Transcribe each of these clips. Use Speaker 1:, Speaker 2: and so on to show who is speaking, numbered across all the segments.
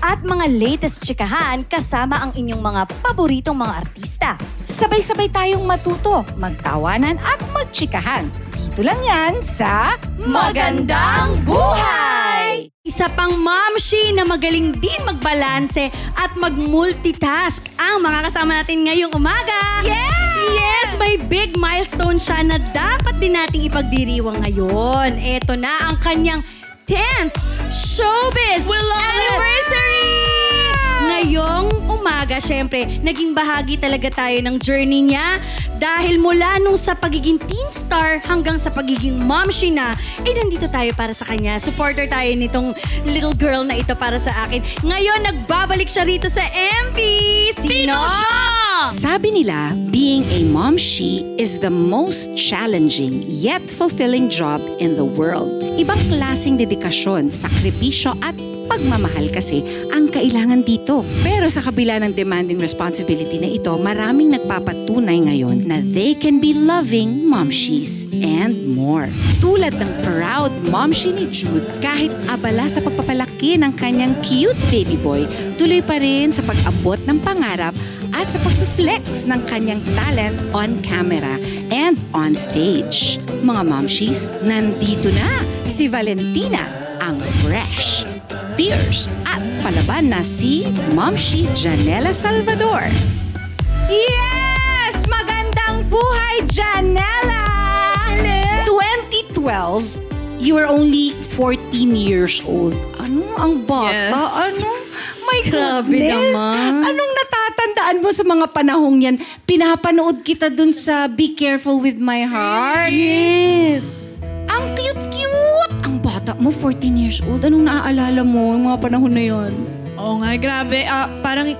Speaker 1: At mga latest chikahan kasama ang inyong mga paboritong mga artista.
Speaker 2: Sabay-sabay tayong matuto, magtawanan at magtsikahan. Dito lang yan sa
Speaker 3: Magandang Buhay!
Speaker 1: Isa pang momshi na magaling din magbalanse at mag-multitask ang mga kasama natin ngayong umaga. Yes! May big milestone siya na dapat din nating ipagdiriwang ngayon. Ito na ang kanyang 10th Showbiz
Speaker 3: We love it!
Speaker 1: Anniversary! Ngayong umaga, syempre, naging bahagi talaga tayo ng journey niya dahil mula nung sa pagiging teen star hanggang sa pagiging momshi na, eh nandito tayo para sa kanya. Supporter tayo nitong little girl na ito para sa akin. Ngayon, nagbabalik siya rito sa MP! Sino,
Speaker 4: Sabi nila, being a momshi is the most challenging yet fulfilling job in the world. Ibang klasing dedikasyon, sakripisyo at pagmamahal kasi ang kailangan dito. Pero sa kabila ng demanding responsibility na ito, maraming nagpapatunay ngayon na they can be loving momshies and more. Tulad ng proud momshi ni Jude, kahit abala sa pagpapalaki ng kanyang cute baby boy, tuloy pa rin sa pag-abot ng pangarap at sa pag-flex ng kanyang talent on camera and on stage. Mga momshies, nandito na si Valentina, ang fresh, fierce at palaban na si Momshi Janela Salvador.
Speaker 2: Yes! Magandang buhay, Janela!
Speaker 4: 2012, you were only 14 years old. Ano ang bata?
Speaker 3: Yes.
Speaker 4: Ano? My
Speaker 1: Grabe
Speaker 4: goodness.
Speaker 1: naman.
Speaker 4: Anong natatandaan mo sa mga panahong yan? Pinapanood kita dun sa Be Careful With My Heart.
Speaker 1: Yes!
Speaker 4: Ang cute-cute! Ang bata mo, 14 years old. Anong naaalala mo yung mga panahon na yon?
Speaker 5: Oo nga, grabe. Ah, parang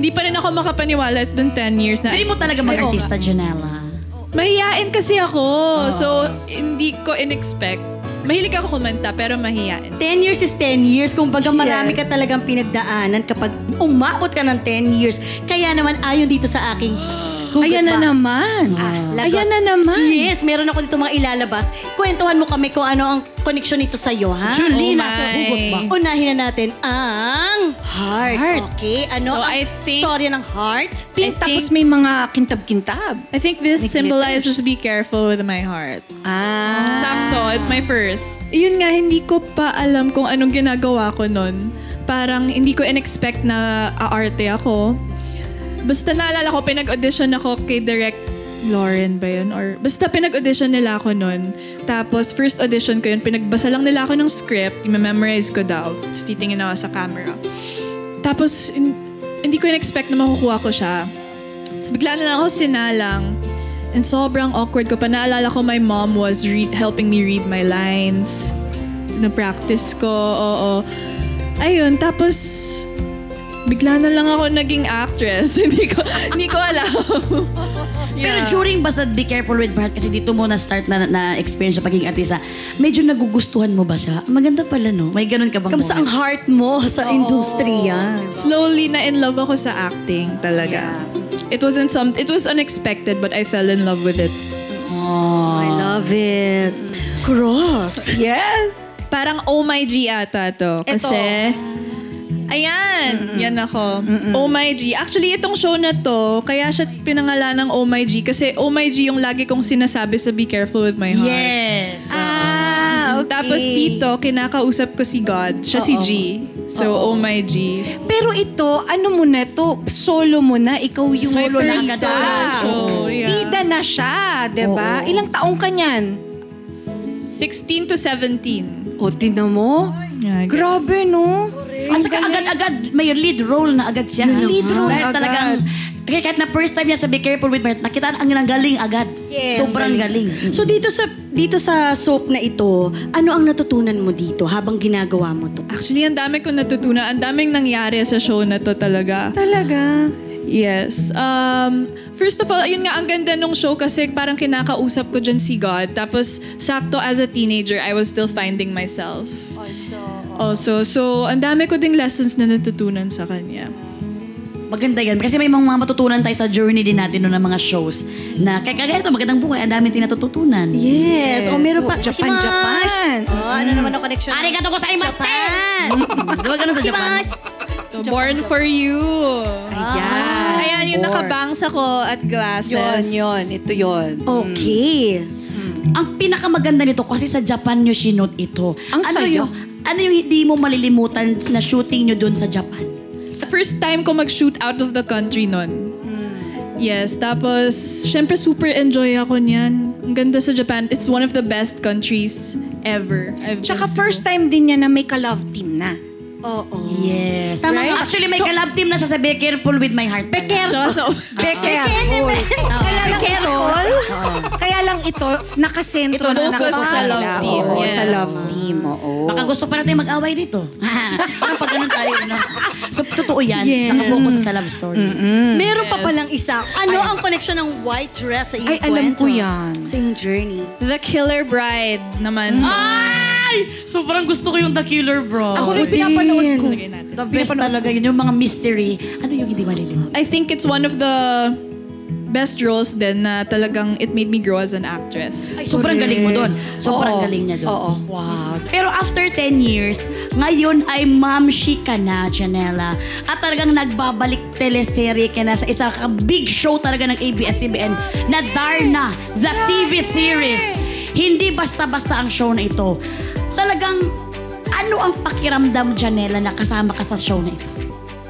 Speaker 5: hindi pa rin ako makapaniwala. It's been 10 years na.
Speaker 3: Hindi mo talaga mag-artista, Janela.
Speaker 5: Mahiyain kasi ako. So, hindi ko in-expect. Mahilig ako kumanta, pero mahiyain.
Speaker 1: 10 years is 10 years. Kung baga marami ka talagang pinagdaanan kapag umabot ka ng 10 years. Kaya naman ayon dito sa aking
Speaker 4: Ayan na
Speaker 1: Box.
Speaker 4: naman.
Speaker 1: Ah.
Speaker 4: Ayan na naman.
Speaker 1: Yes, meron ako dito mga ilalabas. Kwentuhan mo kami kung ano ang connection nito sa'yo, ha?
Speaker 5: Jolina
Speaker 1: Oh
Speaker 5: sa
Speaker 1: my.
Speaker 5: Hugot Box.
Speaker 1: Unahin na natin ang heart.
Speaker 4: Heart.
Speaker 1: Okay, ano
Speaker 5: So,
Speaker 1: ang
Speaker 5: I think-
Speaker 1: storya ng heart?
Speaker 4: Pink,
Speaker 5: I
Speaker 4: tapos
Speaker 5: think-
Speaker 4: may mga kintab-kintab.
Speaker 5: I think this symbolizes be careful with my heart.
Speaker 4: Ah.
Speaker 5: Sakto, it's my first. Yun nga, hindi ko pa alam kung anong ginagawa ko nun. Parang hindi ko in-expect na aarte ako. Basta naalala ko, pinag-audition ako kay Direct Lauren ba yun? Or, basta pinag-audition nila ako nun. Tapos, first audition ko yun, pinagbasa lang nila ako ng script, i-memorize ko daw. Tapos titingin ako sa camera. Tapos, hin- hindi ko in-expect na makukuha ko siya. Tapos bigla na lang ako sinalang. And sobrang awkward ko pa. Naalala ko my mom was read, helping me read my lines. Na-practice ko, oo. Ayun, tapos bigla na lang ako naging actress. hindi ko hindi ko alam.
Speaker 3: Pero
Speaker 5: Yeah.
Speaker 3: during basta Be Careful with Bart, kasi dito mo na-start na, na experience sa pagiging artista, medyo nagugustuhan mo ba siya? Maganda pala, no? May ganun ka bang
Speaker 1: Kamusta ang heart mo sa industriya?
Speaker 5: Slowly na in love ako sa acting talaga. It wasn't some it was unexpected but I fell in love with it.
Speaker 1: I love it. Cross.
Speaker 5: Yes. Parang Oh My G ata to. Kasi, ayan, yan ako. Oh My G. Actually, itong show na to, kaya siya pinangalan ng Oh My G. Kasi Oh My G yung lagi kong sinasabi sa Be Careful With My Heart.
Speaker 3: Yes.
Speaker 1: Ah, okay.
Speaker 5: Tapos dito, kinakausap ko si God. Siya si G. So, Oh My G.
Speaker 4: Pero ito, ano mo na to, solo mo na, ikaw yung
Speaker 5: My
Speaker 4: solo
Speaker 5: first
Speaker 4: na
Speaker 5: solo show, yeah.
Speaker 4: Bida na siya, di ba? Ilang taong ka niyan?
Speaker 5: 16 to 17.
Speaker 4: O, tinan mo.
Speaker 5: Yeah,
Speaker 4: Grabe, no?
Speaker 3: At saka agad-agad, may lead role na agad siya.
Speaker 4: May lead role
Speaker 3: Dahil
Speaker 4: agad.
Speaker 3: talagang, kaya kahit na first time niya sa Be Careful with Bart, nakita ang ang galing agad.
Speaker 1: Yes.
Speaker 3: Sobrang galing.
Speaker 1: So dito sa dito sa soap na ito, ano ang natutunan mo dito habang ginagawa mo to?
Speaker 5: Actually, ang dami kong natutunan. Ang daming nangyari sa show na to talaga.
Speaker 1: Talaga?
Speaker 5: Yes. Um, first of all, yun nga, ang ganda nung show kasi parang kinakausap ko dyan si God. Tapos, sakto as a teenager, I was still finding myself. Also. So, ang dami ko ding lessons na natutunan sa kanya.
Speaker 3: Maganda yan. Kasi may mga matutunan tayo sa journey din natin no, ng mga shows na kaya kagaya ito, magandang buhay, ang dami din natututunan.
Speaker 1: Yes. O meron pa.
Speaker 4: Japan! Japan.
Speaker 1: Oh, ano naman ang connection?
Speaker 3: Arigato gozaimasu!
Speaker 1: Japan!
Speaker 3: Di ba ganun sa Japan?
Speaker 5: So, born for you.
Speaker 4: Ayan.
Speaker 5: Ayan, yung nakabangs ako at glasses.
Speaker 4: Yun, yun. Ito yun.
Speaker 1: Okay.
Speaker 3: Ang pinakamaganda nito kasi sa Japan nyo sinot ito.
Speaker 4: Ang
Speaker 3: ano
Speaker 4: saya.
Speaker 3: yung, ano yung hindi mo malilimutan na shooting nyo doon sa Japan?
Speaker 5: First time ko mag-shoot out of the country nun. Yes, tapos, syempre super enjoy ako niyan. Ang ganda sa Japan. It's one of the best countries ever. I've
Speaker 4: Tsaka
Speaker 5: been
Speaker 4: first time din niya na may ka-love team na.
Speaker 1: Oo.
Speaker 3: Yes.
Speaker 1: Tama nga.
Speaker 3: Actually, may kalab team na siya sa Be Careful with My Heart.
Speaker 1: Beker.
Speaker 5: Tsaka so,
Speaker 4: Careful. Kaya lang ito, kaya lang ito, nakasentro
Speaker 3: Ito,
Speaker 4: na
Speaker 5: sa love team.
Speaker 4: Oo,
Speaker 5: Yes.
Speaker 4: sa love team. Oo.
Speaker 3: Baka gusto pa natin mag-away dito. Parang pag ganun tayo, no? So, totoo yan. Nakafocus sa love story.
Speaker 1: Meron pa palang isa. Ano ang connection ng white dress sa iyong
Speaker 4: Ay, alam
Speaker 1: kwento?
Speaker 4: ko yan.
Speaker 1: Sa iyong journey.
Speaker 5: The Killer Bride naman.
Speaker 3: Ay! Sobrang gusto ko yung The Killer, bro.
Speaker 4: Ako rin pinapanood ko.
Speaker 3: The best talaga yun. Yung mga mystery. Ano yung hindi malilimutan?
Speaker 5: I think it's one of the best roles din na talagang it made me grow as an actress.
Speaker 3: Ay, sobrang galing mo doon. Sobrang
Speaker 4: Oo.
Speaker 3: galing niya doon.
Speaker 4: Oo.
Speaker 3: Wow. Pero after 10 years, ngayon ay mamshi ka na, Janela. At talagang nagbabalik teleserye ka na sa isang big show talaga ng ABS-CBN na Darna, the TV series. Hindi basta-basta ang show na ito. Talagang, ano ang pakiramdam, Janela, na kasama ka sa show na ito?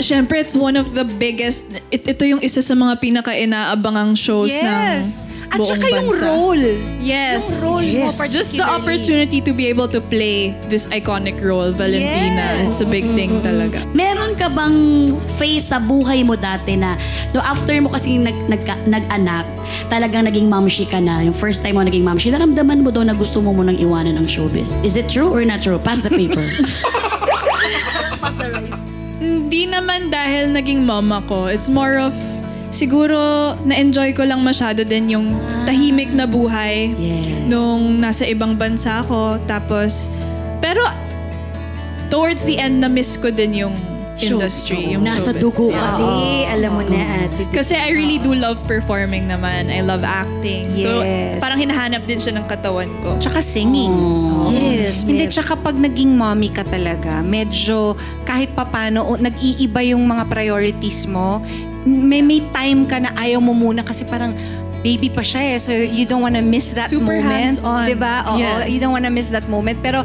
Speaker 5: Siyempre, it's one of the biggest, it, ito yung isa sa mga pinaka-inaabangang shows
Speaker 4: Yes.
Speaker 5: ng
Speaker 4: At
Speaker 5: buong
Speaker 4: saka yung
Speaker 5: bansa.
Speaker 4: role.
Speaker 5: Yes.
Speaker 4: Yung role mo
Speaker 5: Just the opportunity to be able to play this iconic role, Valentina.
Speaker 4: Yes.
Speaker 5: It's a big thing talaga.
Speaker 3: Meron ka bang phase sa buhay mo dati na no, after mo kasi nag, nag, nag-anak, talagang naging mamshi ka na. Yung first time mo naging mamshi, naramdaman mo daw na gusto mo munang iwanan ang showbiz. Is it true or not true? Pass the paper.
Speaker 5: Hindi naman dahil naging mama ko. It's more of, siguro, na-enjoy ko lang masyado din yung tahimik na buhay.
Speaker 3: Yes.
Speaker 5: Nung nasa ibang bansa ako. Tapos, pero, towards the end, na-miss ko din yung industry. Yung
Speaker 1: Nasa
Speaker 5: showbiz.
Speaker 1: dugo
Speaker 5: Yeah.
Speaker 1: kasi, alam mo na ate.
Speaker 5: Kasi I really do love performing naman. I love acting. So,
Speaker 4: Yes.
Speaker 5: parang hinahanap din siya ng katawan ko.
Speaker 4: Tsaka singing.
Speaker 1: Yes,
Speaker 4: Hindi, tsaka pag naging mommy ka talaga, medyo kahit papano, o, nag-iiba yung mga priorities mo. May, may time ka na ayaw mo muna kasi parang baby pa siya eh. So you don't wanna miss that
Speaker 5: Super
Speaker 4: moment.
Speaker 5: hands-on.
Speaker 4: Diba? Oo,
Speaker 5: Yes.
Speaker 4: you don't wanna miss that moment. Pero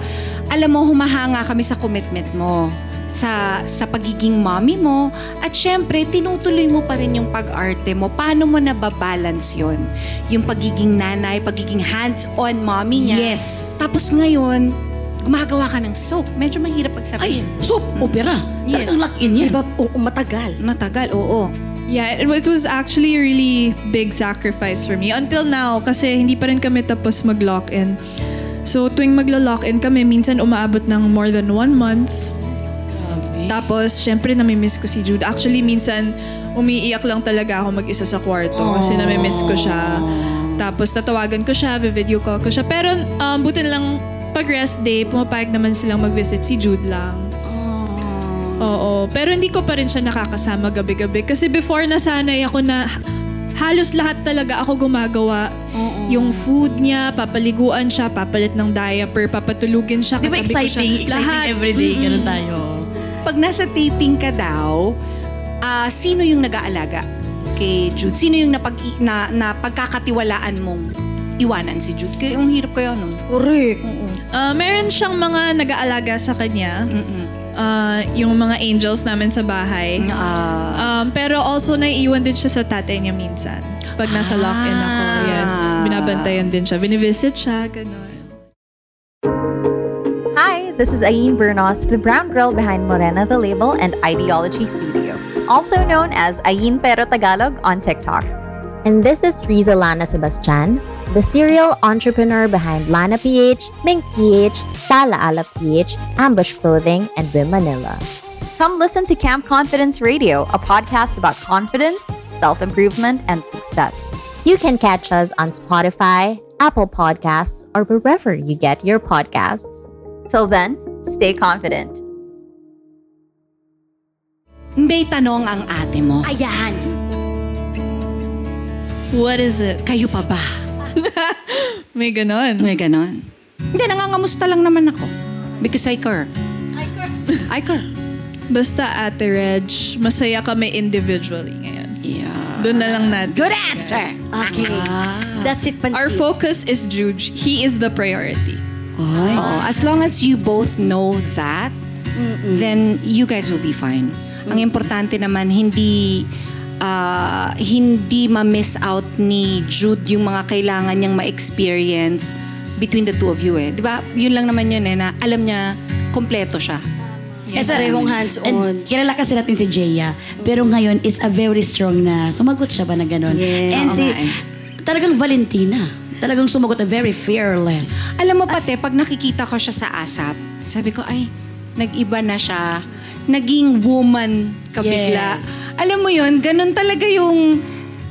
Speaker 4: alam mo, humahanga kami sa commitment mo sa sa pagiging mommy mo at syempre tinutuloy mo pa rin yung pag-arte mo paano mo nababalance yon yung pagiging nanay pagiging hands-on mommy niya
Speaker 3: Yes.
Speaker 4: tapos ngayon, gumagawa ka ng soap. Medyo mahirap
Speaker 3: Ay,
Speaker 4: pagsabihin.
Speaker 3: soap opera.
Speaker 4: Yes.
Speaker 3: Talagang lock-in yan.
Speaker 1: Diba, o, matagal.
Speaker 4: Matagal, oo.
Speaker 5: Yeah, it, it was actually a really big sacrifice for me. Until now, kasi hindi pa rin kami tapos mag-lock-in. So, tuwing maglo-lock-in kami, minsan umaabot ng more than one month. Tapos, syempre, namimiss ko si Jude. Actually, minsan, umiiyak lang talaga ako mag-isa sa kwarto kasi namimiss ko siya. Tapos, tatawagan ko siya, video call ko siya. Pero, um, buti na lang, pag rest day, pumapayag naman silang mag-visit si Jude lang. Oo. Pero hindi ko pa rin siya nakakasama gabi-gabi. Kasi before nasanay ako na ha- halos lahat talaga ako gumagawa. Yung food niya, papaliguan siya, papalit ng diaper, papatulugin siya,
Speaker 3: Di ba
Speaker 5: katabi ko siya.
Speaker 3: exciting? Exciting
Speaker 5: Lahat.
Speaker 3: everyday. Ganun tayo.
Speaker 4: Pag nasa taping ka daw, ah, sino yung nag-aalaga kay Jude? Sino yung napag, na, na pagkakatiwalaan mong iwanan si Jude? Kaya yung hirap kaya nun.
Speaker 1: Correct.
Speaker 4: Oo.
Speaker 5: Ah, meron siyang mga nag-aalaga sa kanya.
Speaker 4: Mm-mm.
Speaker 5: Ah, yung mga angels namin sa bahay.
Speaker 4: Ah,
Speaker 5: Um, pero also, naiiwan din siya sa tatay niya minsan. Pag nasa lock-in ako, yes. Binabantayan din siya. Binivisit siya, gano'n.
Speaker 6: Hi, this is Ayin Bernos, the brown girl behind Morena the Label and Ideology Studio, also known as Ayin Pero Tagalog on TikTok.
Speaker 7: And this is Riza Lana Sebastian, the serial entrepreneur behind Lana PH, Mink PH, Sala Ala PH, Ambush Clothing, and Bim Manila.
Speaker 6: Come listen to Camp Confidence Radio, a podcast about confidence, self improvement, and success.
Speaker 7: You can catch us on Spotify, Apple Podcasts, or wherever you get your podcasts.
Speaker 6: Till then, stay confident.
Speaker 4: May tanong ang ate mo.
Speaker 1: Ayan.
Speaker 5: What is it?
Speaker 4: Kayo pa ba?
Speaker 5: May ganon.
Speaker 4: May ganon. Hindi, nangangamusta lang naman ako. Because I care. I care. I care.
Speaker 5: Basta Ate Reg, masaya kami individually ngayon.
Speaker 4: Yeah.
Speaker 5: Doon na lang natin.
Speaker 4: Good answer.
Speaker 1: Okay. That's it, Pansit.
Speaker 5: Our focus is Juge. He is the priority.
Speaker 4: Oo. As long as you both know that, then you guys will be fine. Ang importante naman, hindi ah, hindi ma-miss out ni Jude yung mga kailangan niyang ma-experience between the two of you eh. Di ba? Yun lang naman yun eh, na alam niya, kompleto siya.
Speaker 1: Yes, parehong hands-on.
Speaker 3: And kilala kasi natin si Jaya. Pero ngayon is a very strong na, sumagot siya ba na gano'n?
Speaker 1: Yes.
Speaker 3: And
Speaker 4: Oo
Speaker 3: si,
Speaker 4: nga eh.
Speaker 3: talagang Valentina. Talagang sumagot na very fearless.
Speaker 4: Alam mo pati, pag nakikita ko siya sa ASAP, sabi ko, ay, nag-iba na siya. Naging woman ka bigla.
Speaker 3: Yes.
Speaker 4: Alam mo yun, ganun talaga yung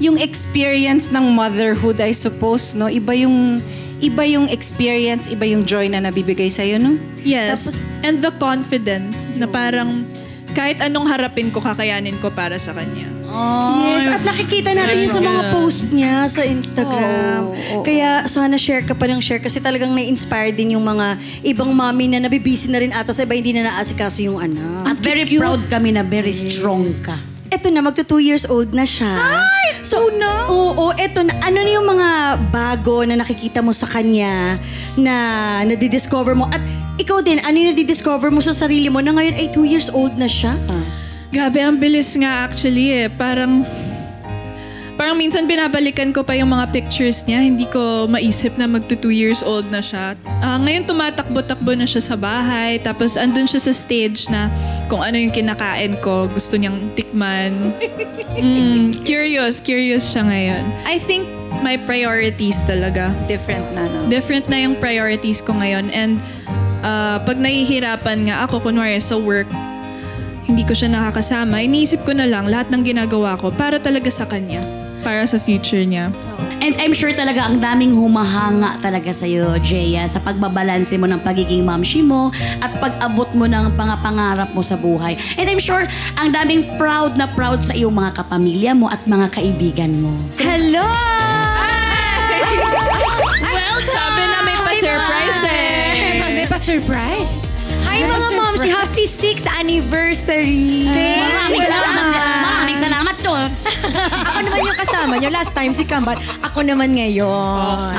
Speaker 4: yung experience ng motherhood, I suppose, no? Iba yung iba yung experience, iba yung joy na nabibigay sa no?
Speaker 5: Yes.
Speaker 4: Tapos-
Speaker 5: And the confidence na parang kahit anong harapin ko, kakayanin ko para sa kanya.
Speaker 1: Yes, at nakikita natin yung sa mga post niya sa Instagram.
Speaker 4: Oo, oo.
Speaker 1: Kaya sana share ka pa ng share kasi talagang na-inspire din yung mga ibang mami na nabibisi na rin ata sa iba hindi na naasikaso yung anak.
Speaker 3: At very proud kami na very strong ka.
Speaker 1: Eto na, magto two years old na siya. Ay, so, na? Oo, eto na. Ano na yung mga bago na nakikita mo sa kanya na nadidiscover mo? At ikaw din, ano yung nadidiscover mo sa sarili mo na ngayon ay two years old na siya?
Speaker 5: Grabe, ang bilis nga actually eh. Parang, parang minsan binabalikan ko pa yung mga pictures niya. Hindi ko maisip na magto two years old na siya. Ah, ngayon tumatakbo-takbo na siya sa bahay. Tapos andun siya sa stage na kung ano yung kinakain ko, gusto niyang tikman. Mm, curious, curious siya ngayon. I think my priorities talaga.
Speaker 4: Different na, no?
Speaker 5: Different na yung priorities ko ngayon. And ah, pag nahihirapan nga ako, kunwari sa work, hindi ko siya nakakasama, iniisip ko na lang lahat ng ginagawa ko para talaga sa kanya. Para sa future niya.
Speaker 3: And I'm sure talaga ang daming humahanga talaga sa'yo, Jaya, sa pagbabalanse mo ng pagiging mamshi mo at pag-abot mo ng mga pangarap mo sa buhay. And I'm sure ang daming proud na proud sa iyong mga kapamilya mo at mga kaibigan mo.
Speaker 4: Hello!
Speaker 5: Well, sabi na may pa-surprise eh.
Speaker 8: May pa-surprise. Hi mga mom, si happy 6th anniversary.
Speaker 3: Maraming salamat. Maraming salamat to.
Speaker 8: ako naman yung kasama nyo. Last time si Kambat, ako naman ngayon.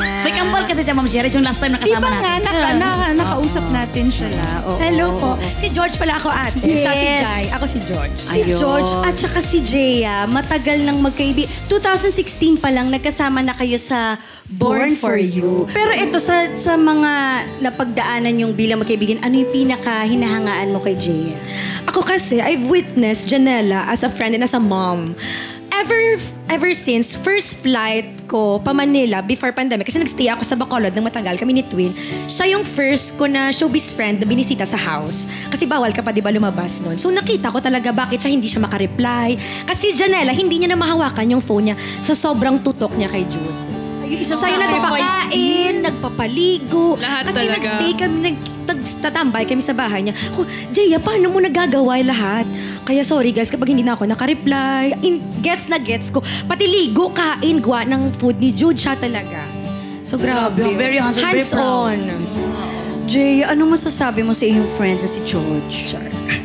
Speaker 3: May kambal kasi siya, Ma'am Sherry, yung last time na kasama
Speaker 4: Iba nga,
Speaker 3: natin.
Speaker 4: naka, naka, nakausap natin siya la. Oo,
Speaker 8: Hello po. Si George pala ako ate. Siya si
Speaker 1: Yes.
Speaker 8: Jai. Ako si George.
Speaker 1: Si
Speaker 4: Ayun.
Speaker 1: George at saka si Jaya, matagal nang magkaibi. 2016 pa lang, nagkasama na kayo sa Born, for You. Pero ito, sa, sa mga napagdaanan yung bilang magkaibigan, ano yung pinaka hinahangaan mo kay Jaya?
Speaker 8: Ako kasi, I've witnessed Janela as a friend and as a mom. Ever, ever since first flight ko pa Manila before pandemic, kasi nagstay ako sa Bacolod ng matagal, kami ni Twin, siya yung first ko na showbiz friend na binisita sa house. Kasi bawal ka pa, di ba, lumabas nun. So nakita ko talaga bakit siya hindi siya makareply. Kasi Janela, hindi niya na mahawakan yung phone niya sa sobrang tutok niya kay Jude. siya yung nagpapakain, nagpapaligo.
Speaker 5: Lahat
Speaker 8: Kasi
Speaker 5: talaga.
Speaker 8: nagstay kami, nag, tatambay kami sa bahay niya. Ko, Jaya, paano mo nagagawa lahat? Kaya sorry guys, kapag hindi na ako nakareply, in, gets na gets ko. Pati ligo, kain, gawa ng food ni Jude, siya talaga. So grabe.
Speaker 3: Grabe, very hands-on, very
Speaker 8: Hands-on.
Speaker 1: Jaya, anong masasabi mo sa iyong friend na si George?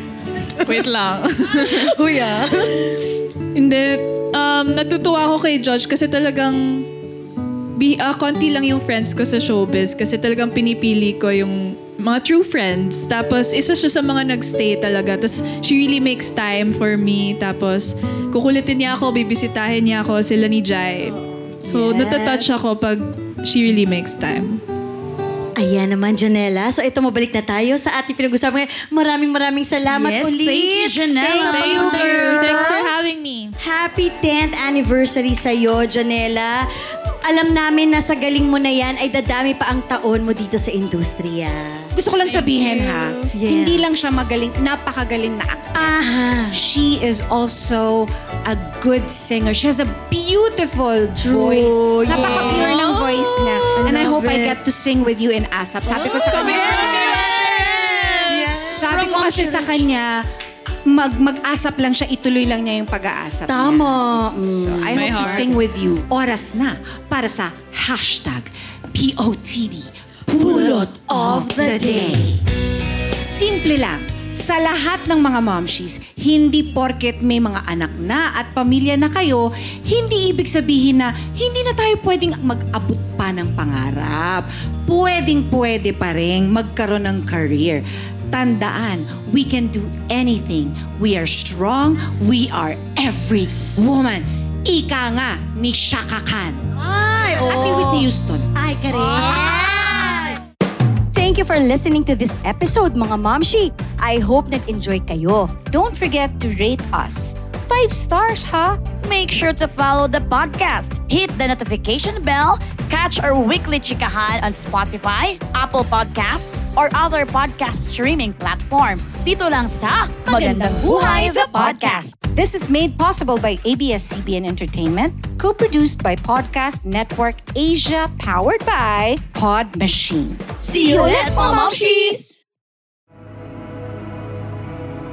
Speaker 5: Wait lang.
Speaker 1: Kuya.
Speaker 5: Hindi. Um, natutuwa ako kay George kasi talagang bi ah, konti lang yung friends ko sa showbiz kasi talagang pinipili ko yung mga true friends. Tapos, isa siya sa mga nagstay talaga. Tapos, she really makes time for me. Tapos, kukulitin niya ako, bibisitahin niya ako, sila ni Jai. So,
Speaker 1: Yes.
Speaker 5: natatouch ako pag she really makes time.
Speaker 1: Ayan naman, Janela. So ito, mabalik na tayo sa ating pinag-usapan ngayon. Maraming maraming salamat
Speaker 3: Yes,
Speaker 1: ulit.
Speaker 3: thank you, Janela.
Speaker 1: Thank
Speaker 5: Thank
Speaker 1: you.
Speaker 5: Thanks for having me.
Speaker 1: Happy 10th anniversary sa'yo, Janela. Alam namin na sa galing mo na yan ay dadami pa ang taon mo dito sa industriya.
Speaker 4: Gusto ko lang sabihin ha,
Speaker 1: Yes.
Speaker 4: hindi lang siya magaling, napakagaling na actress.
Speaker 1: Aha.
Speaker 4: She is also a good singer. She has a beautiful voice.
Speaker 1: yes.
Speaker 4: Napaka-pure ng voice niya. And I hope I
Speaker 8: it.
Speaker 4: get to sing with you in ASAP. Sabi ko sa kanya, sabi ko kasi sa kanya, mag mag-asap lang siya, ituloy lang niya yung pag-aasap niya.
Speaker 1: Tama.
Speaker 4: So, I
Speaker 5: My
Speaker 4: hope to sing with you. Oras na para sa hashtag POTD, Pulot of the Day. Simple lang. Sa lahat ng mga momshies, hindi porket may mga anak na at pamilya na kayo, hindi ibig sabihin na hindi na tayo pwedeng mag-abot pa ng pangarap. Pwedeng pwede pa rin magkaroon ng career. Tandaan, we can do anything. We are strong. We are every woman. Ika nga ni Shaka Khan.
Speaker 1: Ay,
Speaker 4: At ni Whitney Houston.
Speaker 1: Ay, kare. You for listening to this episode, mga Momshi. I hope nag-enjoy kayo.
Speaker 2: Don't forget to rate us. Five stars, ha?
Speaker 3: Make sure to follow the podcast, hit the notification bell, catch our weekly chikahan on Spotify, Apple Podcasts, or other podcast streaming platforms. Dito lang sa Magandang Buhay the Podcast.
Speaker 2: This is made possible by ABS-CBN Entertainment, co-produced by Podcast Network Asia, powered by Pod Machine.
Speaker 3: See you mga Momshies!